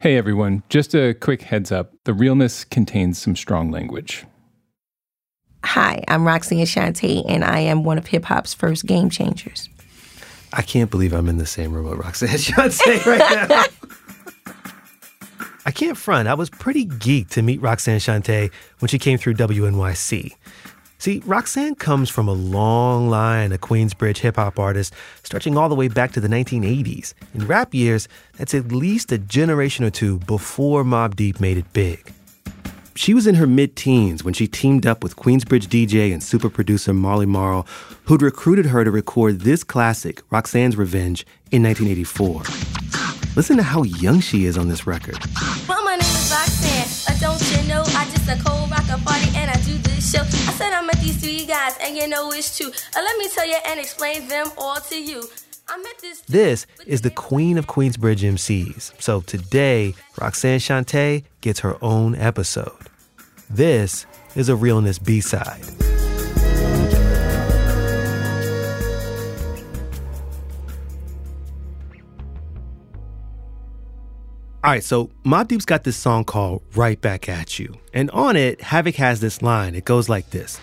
Hey everyone, just a quick heads up the realness contains some strong language. Hi, I'm Roxanne Shante, and I am one of hip hop's first game changers. I can't believe I'm in the same room with Roxanne Shante right now. I can't front. I was pretty geeked to meet Roxanne Shante when she came through WNYC. See, Roxanne comes from a long line of Queensbridge hip hop artists stretching all the way back to the 1980s. In rap years, that's at least a generation or two before Mobb Deep made it big. She was in her mid teens when she teamed up with Queensbridge DJ and super producer Marley Marl, who'd recruited her to record this classic, Roxanne's Revenge, in 1984. Listen to how young she is on this record. Show. I said I met these three guys and you know it's true. Uh, let me tell you and explain them all to you. I met this. This is the queen of Queensbridge MCs. So today, Roxanne Shante gets her own episode. This is a Realness B All right, so Mobb Deep's got this song called Right Back At You. And on it, Havoc has this line. It goes like this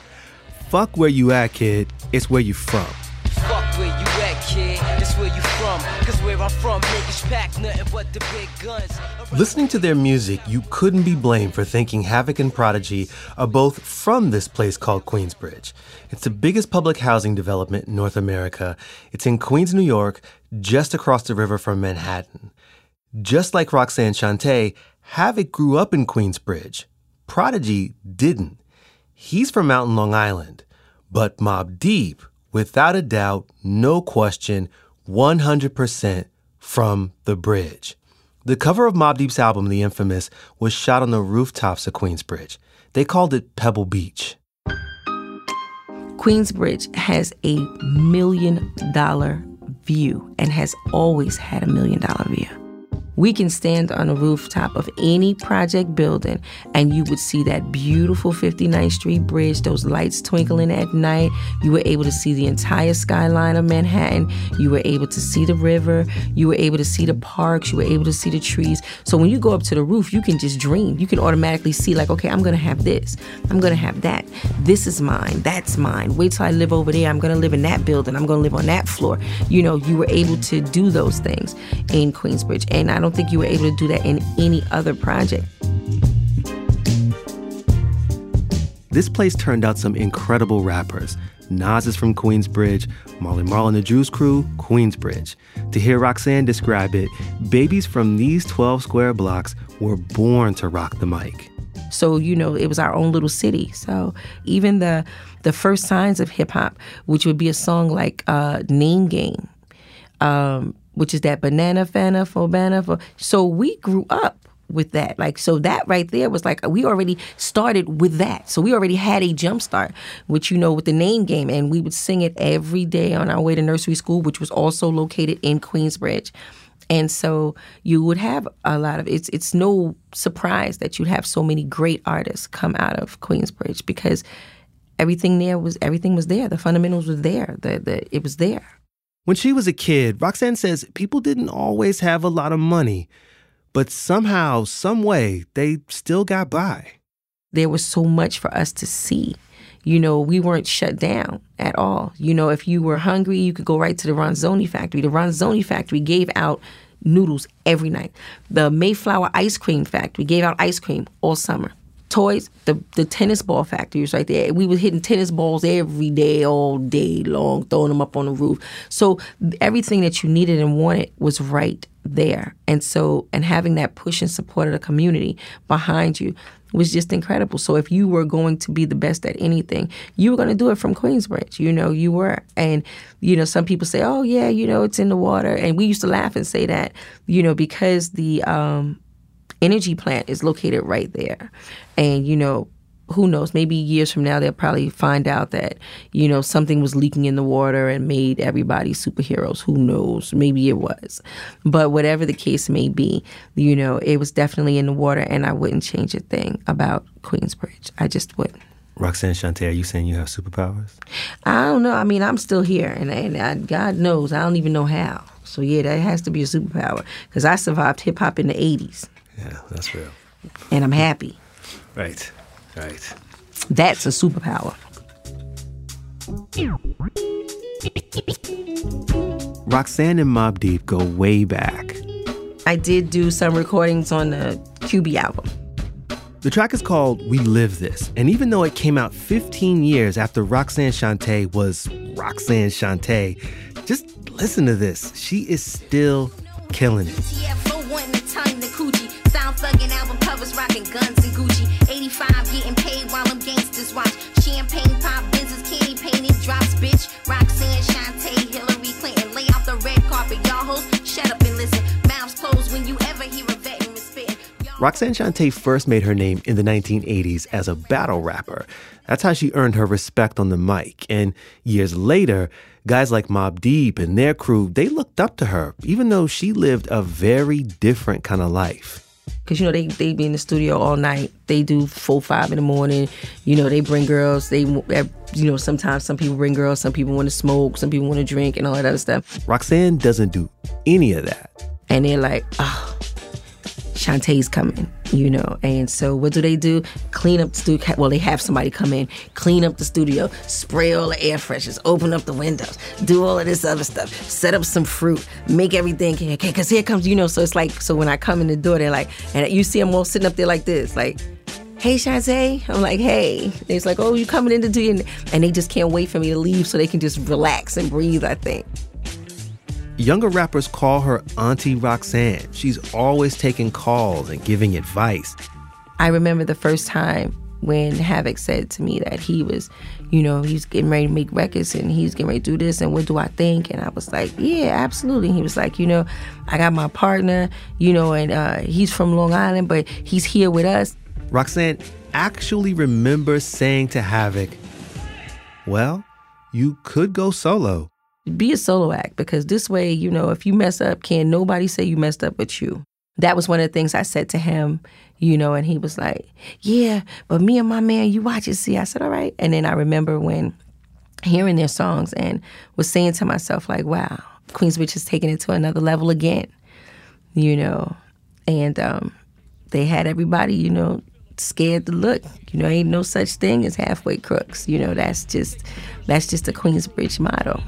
Fuck where you at, kid. It's where you from. Fuck where you at, kid. It's where you from. Cause where I'm from, niggas pack nothing but the big guns. Listening to their music, you couldn't be blamed for thinking Havoc and Prodigy are both from this place called Queensbridge. It's the biggest public housing development in North America. It's in Queens, New York, just across the river from Manhattan. Just like Roxanne Shante, Havoc grew up in Queensbridge. Prodigy didn't. He's from Mountain, Long Island. But Mobb Deep, without a doubt, no question, 100% from the bridge. The cover of Mobb Deep's album, The Infamous, was shot on the rooftops of Queensbridge. They called it Pebble Beach. Queensbridge has a million dollar view and has always had a million dollar view. We can stand on the rooftop of any project building and you would see that beautiful 59th Street bridge, those lights twinkling at night. You were able to see the entire skyline of Manhattan. You were able to see the river. You were able to see the parks. You were able to see the trees. So when you go up to the roof, you can just dream. You can automatically see, like, okay, I'm going to have this. I'm going to have that. This is mine. That's mine. Wait till I live over there. I'm going to live in that building. I'm going to live on that floor. You know, you were able to do those things in Queensbridge. And I don't think you were able to do that in any other project. This place turned out some incredible rappers. Nas is from Queensbridge, Marley Marl and the Juice Crew, Queensbridge. To hear Roxanne describe it, babies from these 12 square blocks were born to rock the mic. So, you know, it was our own little city. So even the the first signs of hip hop, which would be a song like uh, Name Game, um, which is that banana fana for banana for. So we grew up with that. Like so that right there was like we already started with that. So we already had a jump start, which you know with the name game and we would sing it every day on our way to nursery school, which was also located in Queensbridge. And so you would have a lot of it's it's no surprise that you'd have so many great artists come out of Queensbridge because everything there was everything was there. The fundamentals were there. The, the it was there. When she was a kid, Roxanne says people didn't always have a lot of money, but somehow, some way, they still got by. There was so much for us to see. You know, we weren't shut down at all. You know, if you were hungry, you could go right to the Ronzoni factory. The Ronzoni factory gave out noodles every night. The Mayflower ice cream factory gave out ice cream all summer toys, the the tennis ball factory was right there. We were hitting tennis balls every day, all day long, throwing them up on the roof. So everything that you needed and wanted was right there. And so, and having that push and support of the community behind you was just incredible. So if you were going to be the best at anything, you were going to do it from Queensbridge. You know, you were. And, you know, some people say, oh, yeah, you know, it's in the water. And we used to laugh and say that, you know, because the, um, energy plant is located right there. And, you know, who knows, maybe years from now they'll probably find out that, you know, something was leaking in the water and made everybody superheroes. Who knows? Maybe it was. But whatever the case may be, you know, it was definitely in the water and I wouldn't change a thing about Queensbridge. I just wouldn't. Roxanne Shante, are you saying you have superpowers? I don't know. I mean, I'm still here, and, and I, God knows, I don't even know how. So yeah, that has to be a superpower because I survived hip hop in the '80s. Yeah, that's real. and I'm happy. Right. Right. That's a superpower. Roxanne and Mobb Deep go way back. I did do some recordings on the QB album. The track is called We Live This, and even though it came out 15 years after Roxanne Shante was Roxanne Shante, just listen to this. She is still killing it. Sound thugging album covers rocking guns and Gucci. 85 getting paid while them gangsters watch. Champagne pop business candy painted drops, bitch. Roxanne, Shante, Hillary Clinton. Lay the red carpet, y'all hoes. Shut up and listen. Mouths closed when you ever hear a. Roxanne Shante first made her name in the 1980s as a battle rapper. That's how she earned her respect on the mic. And years later, guys like Mobb Deep and their crew, they looked up to her, even though she lived a very different kind of life. Cause you know they they be in the studio all night. They do four five in the morning. You know they bring girls. They eh, you know sometimes some people bring girls. Some people want to smoke. Some people want to drink and all that other stuff. Roxanne doesn't do any of that. And they're like, oh, Shante's coming. You know, and so what do they do? Clean up the studio. Well, they have somebody come in, clean up the studio, spray all the air fresheners, open up the windows, do all of this other stuff, set up some fruit, make everything okay. Because here comes, you know, so it's like, so when I come in the door, they're like, and you see them all sitting up there like this, like, hey Shante. I'm like, hey. It's like, oh, you coming in to do your, and they just can't wait for me to leave so they can just relax and breathe. I think. Younger rappers call her Auntie Roxanne. She's always taking calls and giving advice. I remember the first time when Havoc said to me that he was, you know, he's getting ready to make records and he's getting ready to do this and what do I think? And I was like, yeah, absolutely. he was like, you know, I got my partner, you know, and uh, he's from Long Island, but he's here with us. Roxanne actually remembers saying to Havoc, well, you could go solo. Be a solo act because this way, you know, if you mess up, can nobody say you messed up but you. That was one of the things I said to him, you know, and he was like, Yeah, but me and my man, you watch it, see. I said, All right. And then I remember when hearing their songs and was saying to myself, like, wow, Queensbridge has taken it to another level again, you know. And um, they had everybody, you know, scared to look. You know, ain't no such thing as halfway crooks. You know, that's just that's just a Queensbridge motto.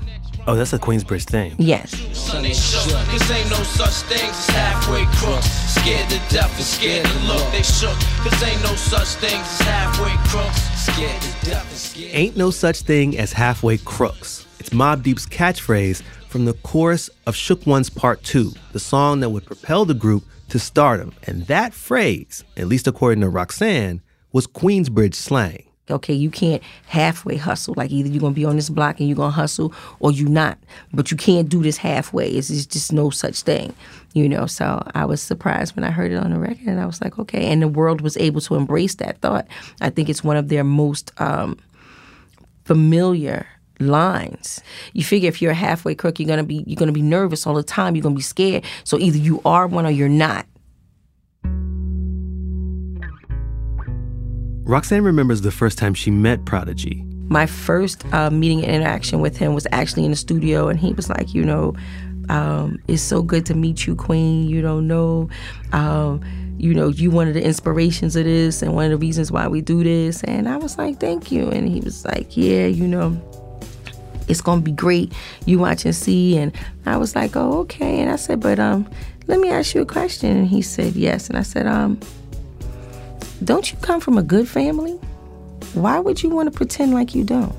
Oh, that's a Queensbridge thing. Yes. Son, shook. Cause ain't no such things as halfway crooks. Scared to death and scared to look. They shook. Cause ain't no such things as halfway crooks. Scared to death and scared. Ain't no such thing as halfway crooks. It's Mobb Deep's catchphrase from the chorus of Shook Ones Part 2, the song that would propel the group to stardom. And that phrase, at least according to Roxanne, was Queensbridge slang. Okay, you can't halfway hustle. Like either you're gonna be on this block and you're gonna hustle, or you not. But you can't do this halfway. It's, it's just no such thing, you know. So I was surprised when I heard it on the record, and I was like, okay. And the world was able to embrace that thought. I think it's one of their most um, familiar lines. You figure if you're a halfway crook, you're gonna be you're gonna be nervous all the time. You're gonna be scared. So either you are one or you're not. Roxanne remembers the first time she met Prodigy. My first uh, meeting and interaction with him was actually in the studio, and he was like, you know, um, it's so good to meet you, Queen. You don't know, um, you know, you one of the inspirations of this, and one of the reasons why we do this. And I was like, thank you. And he was like, yeah, you know, it's gonna be great. You watch and see. And I was like, oh, okay. And I said, but um, let me ask you a question. And he said, yes. And I said, um, don't you come from a good family? Why would you want to pretend like you don't?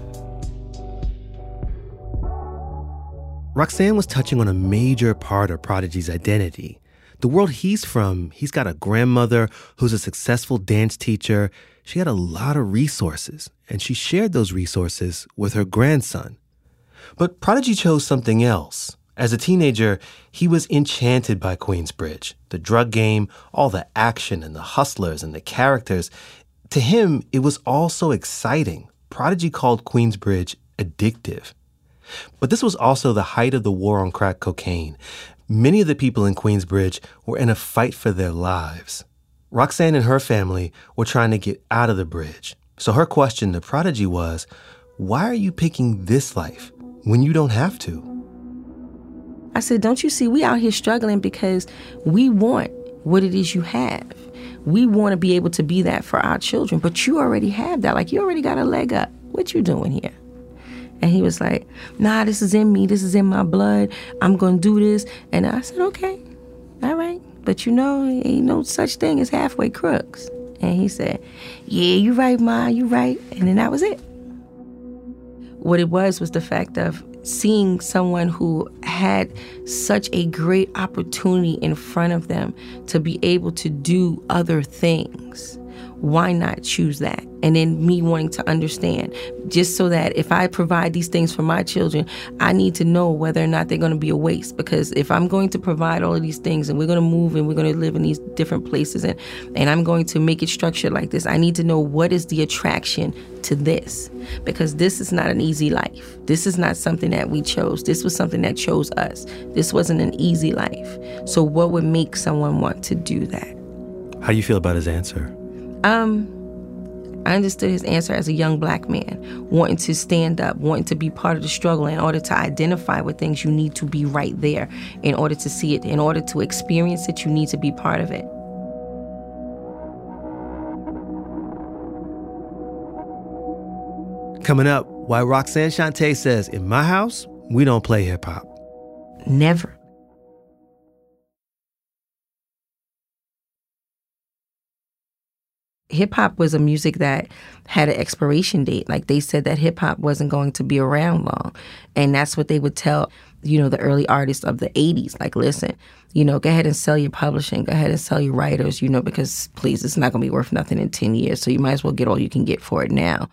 Roxanne was touching on a major part of Prodigy's identity. The world he's from, he's got a grandmother who's a successful dance teacher. She had a lot of resources, and she shared those resources with her grandson. But Prodigy chose something else. As a teenager, he was enchanted by Queensbridge, the drug game, all the action and the hustlers and the characters. To him, it was all so exciting. Prodigy called Queensbridge addictive. But this was also the height of the war on crack cocaine. Many of the people in Queensbridge were in a fight for their lives. Roxanne and her family were trying to get out of the bridge. So her question to Prodigy was, why are you picking this life when you don't have to? I said, don't you see, we out here struggling because we want, what it is you have. We want to be able to be that for our children, but you already have that. Like you already got a leg up. What you doing here? And he was like, Nah, this is in me. This is in my blood. I'm gonna do this. And I said, Okay, all right. But you know, ain't no such thing as halfway crooks. And he said, Yeah, you right, Ma, you right. And then that was it. What it was was the fact of seeing someone who had such a great opportunity in front of them to be able to do other things. Why not choose that? And then me wanting to understand, just so that if I provide these things for my children, I need to know whether or not they're going to be a waste. Because if I'm going to provide all of these things and we're going to move and we're going to live in these different places and, and I'm going to make it structured like this, I need to know what is the attraction to this. Because this is not an easy life. This is not something that we chose. This was something that chose us. This wasn't an easy life. So, what would make someone want to do that? How do you feel about his answer? Um, I understood his answer as a young black man, wanting to stand up, wanting to be part of the struggle. In order to identify with things, you need to be right there. In order to see it, in order to experience it, you need to be part of it. Coming up, why Roxanne Shante says, In my house, we don't play hip hop. Never. Hip hop was a music that had an expiration date. Like they said that hip hop wasn't going to be around long. And that's what they would tell, you know, the early artists of the 80s. Like, listen, you know, go ahead and sell your publishing, go ahead and sell your writers, you know, because please, it's not going to be worth nothing in 10 years. So you might as well get all you can get for it now.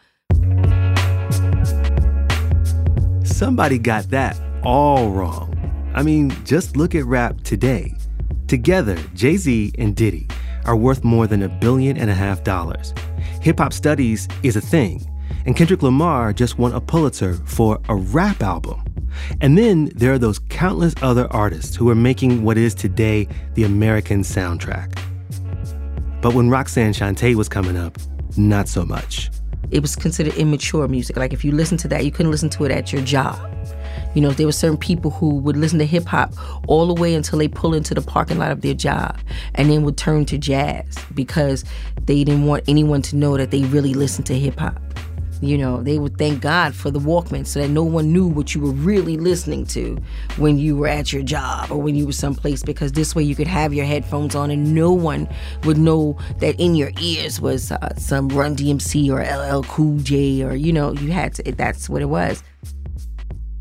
Somebody got that all wrong. I mean, just look at rap today. Together, Jay Z and Diddy are worth more than a billion and a half dollars. Hip hop studies is a thing, and Kendrick Lamar just won a Pulitzer for a rap album. And then there are those countless other artists who are making what is today the American soundtrack. But when Roxanne Shante was coming up, not so much. It was considered immature music. Like if you listen to that, you couldn't listen to it at your job. You know, there were certain people who would listen to hip hop all the way until they pull into the parking lot of their job and then would turn to jazz because they didn't want anyone to know that they really listened to hip hop. You know, they would thank God for the Walkman so that no one knew what you were really listening to when you were at your job or when you were someplace because this way you could have your headphones on and no one would know that in your ears was uh, some Run DMC or LL Cool J or, you know, you had to, that's what it was.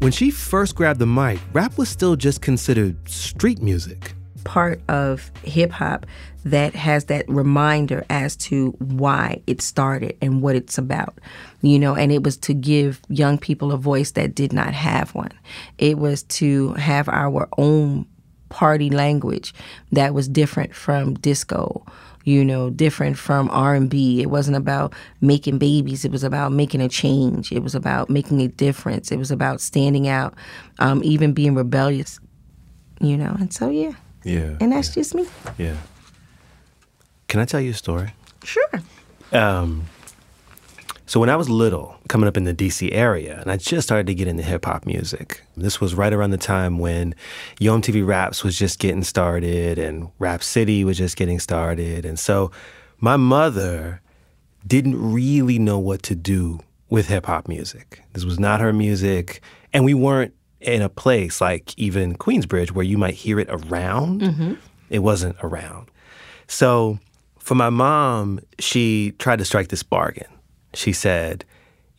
When she first grabbed the mic, rap was still just considered street music. Part of hip hop that has that reminder as to why it started and what it's about, you know, and it was to give young people a voice that did not have one. It was to have our own party language that was different from disco you know, different from R&B. It wasn't about making babies. It was about making a change. It was about making a difference. It was about standing out, um, even being rebellious, you know. And so, yeah. Yeah. And that's yeah. just me. Yeah. Can I tell you a story? Sure. Um, so when I was little, coming up in the DC area, and I just started to get into hip hop music. This was right around the time when Yo MTV Raps was just getting started and Rap City was just getting started. And so my mother didn't really know what to do with hip hop music. This was not her music. And we weren't in a place like even Queensbridge where you might hear it around. Mm-hmm. It wasn't around. So for my mom, she tried to strike this bargain she said,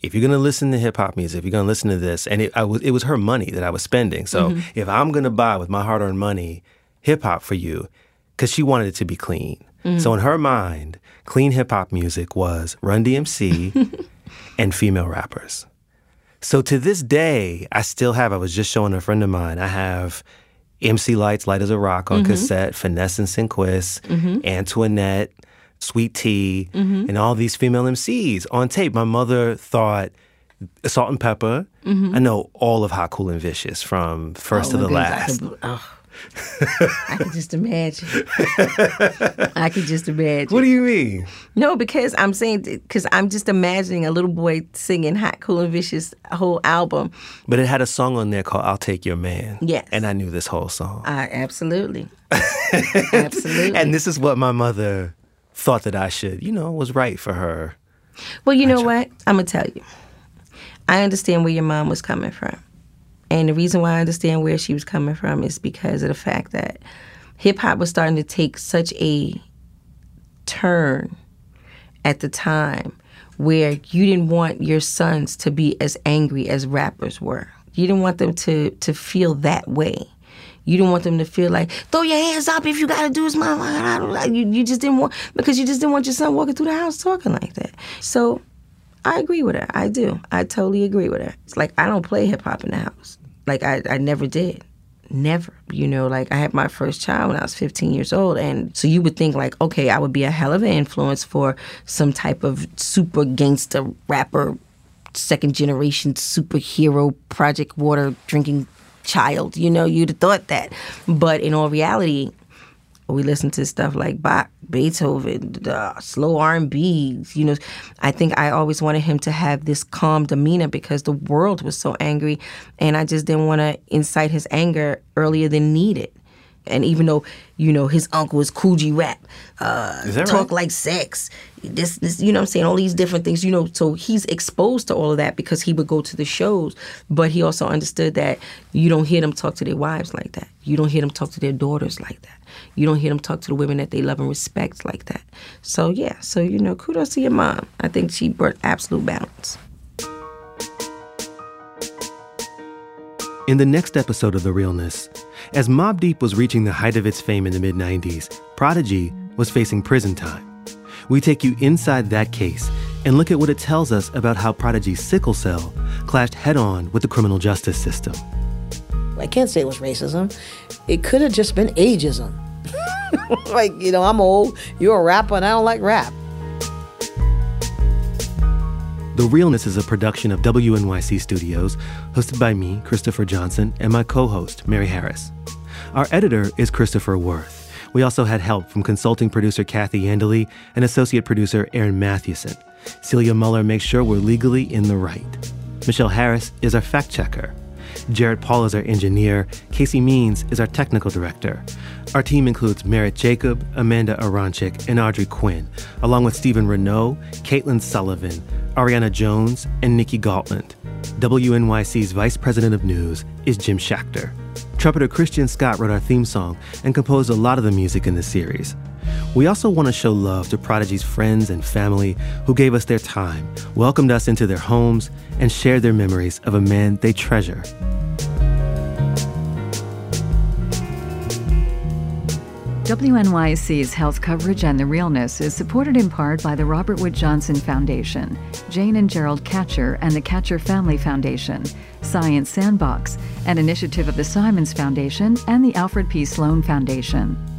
if you're going to listen to hip hop music, if you're going to listen to this, and it, was, it was her money that I was spending. So mm-hmm. if I'm going to buy with my hard earned money hip hop for you, because she wanted it to be clean. Mm-hmm. So in her mind, clean hip hop music was Run DMC and female rappers. So to this day, I still have, I was just showing a friend of mine, I have MC Lyte's, Lyte as a Rock on mm-hmm. cassette, Finesse and Synquis, mm-hmm. Antoinette, Sweet Tea, mm-hmm. and all these female MCs on tape. My mother thought Salt-N-Pepa. Mm-hmm. I know all of Hot, Cool, and Vicious from first oh, to the last. oh. I can just imagine. I can just imagine. What do you mean? No, because I'm saying because I'm just imagining a little boy singing "Hot, Cool, and Vicious" whole album. But it had a song on there called "I'll Take Your Man." Yes. and I knew this whole song. I absolutely, absolutely. And this is what my mother thought that I should, you know, was right for her. Well, you know what? I'm gonna tell you. I understand where your mom was coming from, and the reason why I understand where she was coming from is because of the fact that hip hop was starting to take such a turn at the time where you didn't want your sons to be as angry as rappers were. You didn't want them to to feel that way. You didn't want them to feel like throw your hands up if you got to do this, mama. You you just didn't want because you just didn't want your son walking through the house talking like that. So I agree with her. I do. I totally agree with her. It's like I don't play hip hop in the house. Like I, I never did. Never. You know, like I had my first child when I was 15 years old. And so you would think like, okay, I would be a hell of an influence for some type of super gangster rapper, second generation superhero, Project Water drinking child. You know, you'd have thought that. But in all reality, we listen to stuff like Bach, Beethoven, uh, slow R and B. You know, I think I always wanted him to have this calm demeanor because the world was so angry, and I just didn't want to incite his anger earlier than needed. And even though you know his uncle is Kool G Rap, uh, talk right? like sex, this this you know what I'm saying all these different things. You know, so he's exposed to all of that because he would go to the shows, but he also understood that you don't hear them talk to their wives like that. You don't hear them talk to their daughters like that. You don't hear them talk to the women that they love and respect like that. So yeah, so you know, kudos to your mom. I think she brought absolute balance. In the next episode of The Realness, as Mobb Deep was reaching the height of its fame in the mid 90s, Prodigy was facing prison time. We take you inside that case and look at what it tells us about how Prodigy's sickle cell clashed head on with the criminal justice system. I can't say it was racism. It could have just been ageism. like, you know, I'm old, you're a rapper, and I don't like rap. The Realness is a production of WNYC Studios, hosted by me, Christopher Johnson, and my co host, Mary Harris. Our editor is Christopher Worth. We also had help from consulting producer Kathy Andely and associate producer Aaron Mathewson. Celia Muller makes sure we're legally in the right. Michelle Harris is our fact checker. Jared Paul is our engineer. Casey Means is our technical director. Our team includes Merritt Jacob, Amanda Aronczyk, and Audrey Quinn, along with Stephen Renault, Caitlin Sullivan, Ariana Jones, and Nikki Galtland. WNYC's Vice President of News is Jim Schachter. Trumpeter Christian Scott wrote our theme song and composed a lot of the music in the series. We also want to show love to Prodigy's friends and family who gave us their time, welcomed us into their homes, and shared their memories of a man they treasure. WNYC's health coverage and the realness is supported in part by the Robert Wood Johnson Foundation, Jane and Gerald Katcher and the Katcher Family Foundation, Science Sandbox, an initiative of the Simons Foundation and the Alfred P. Sloan Foundation.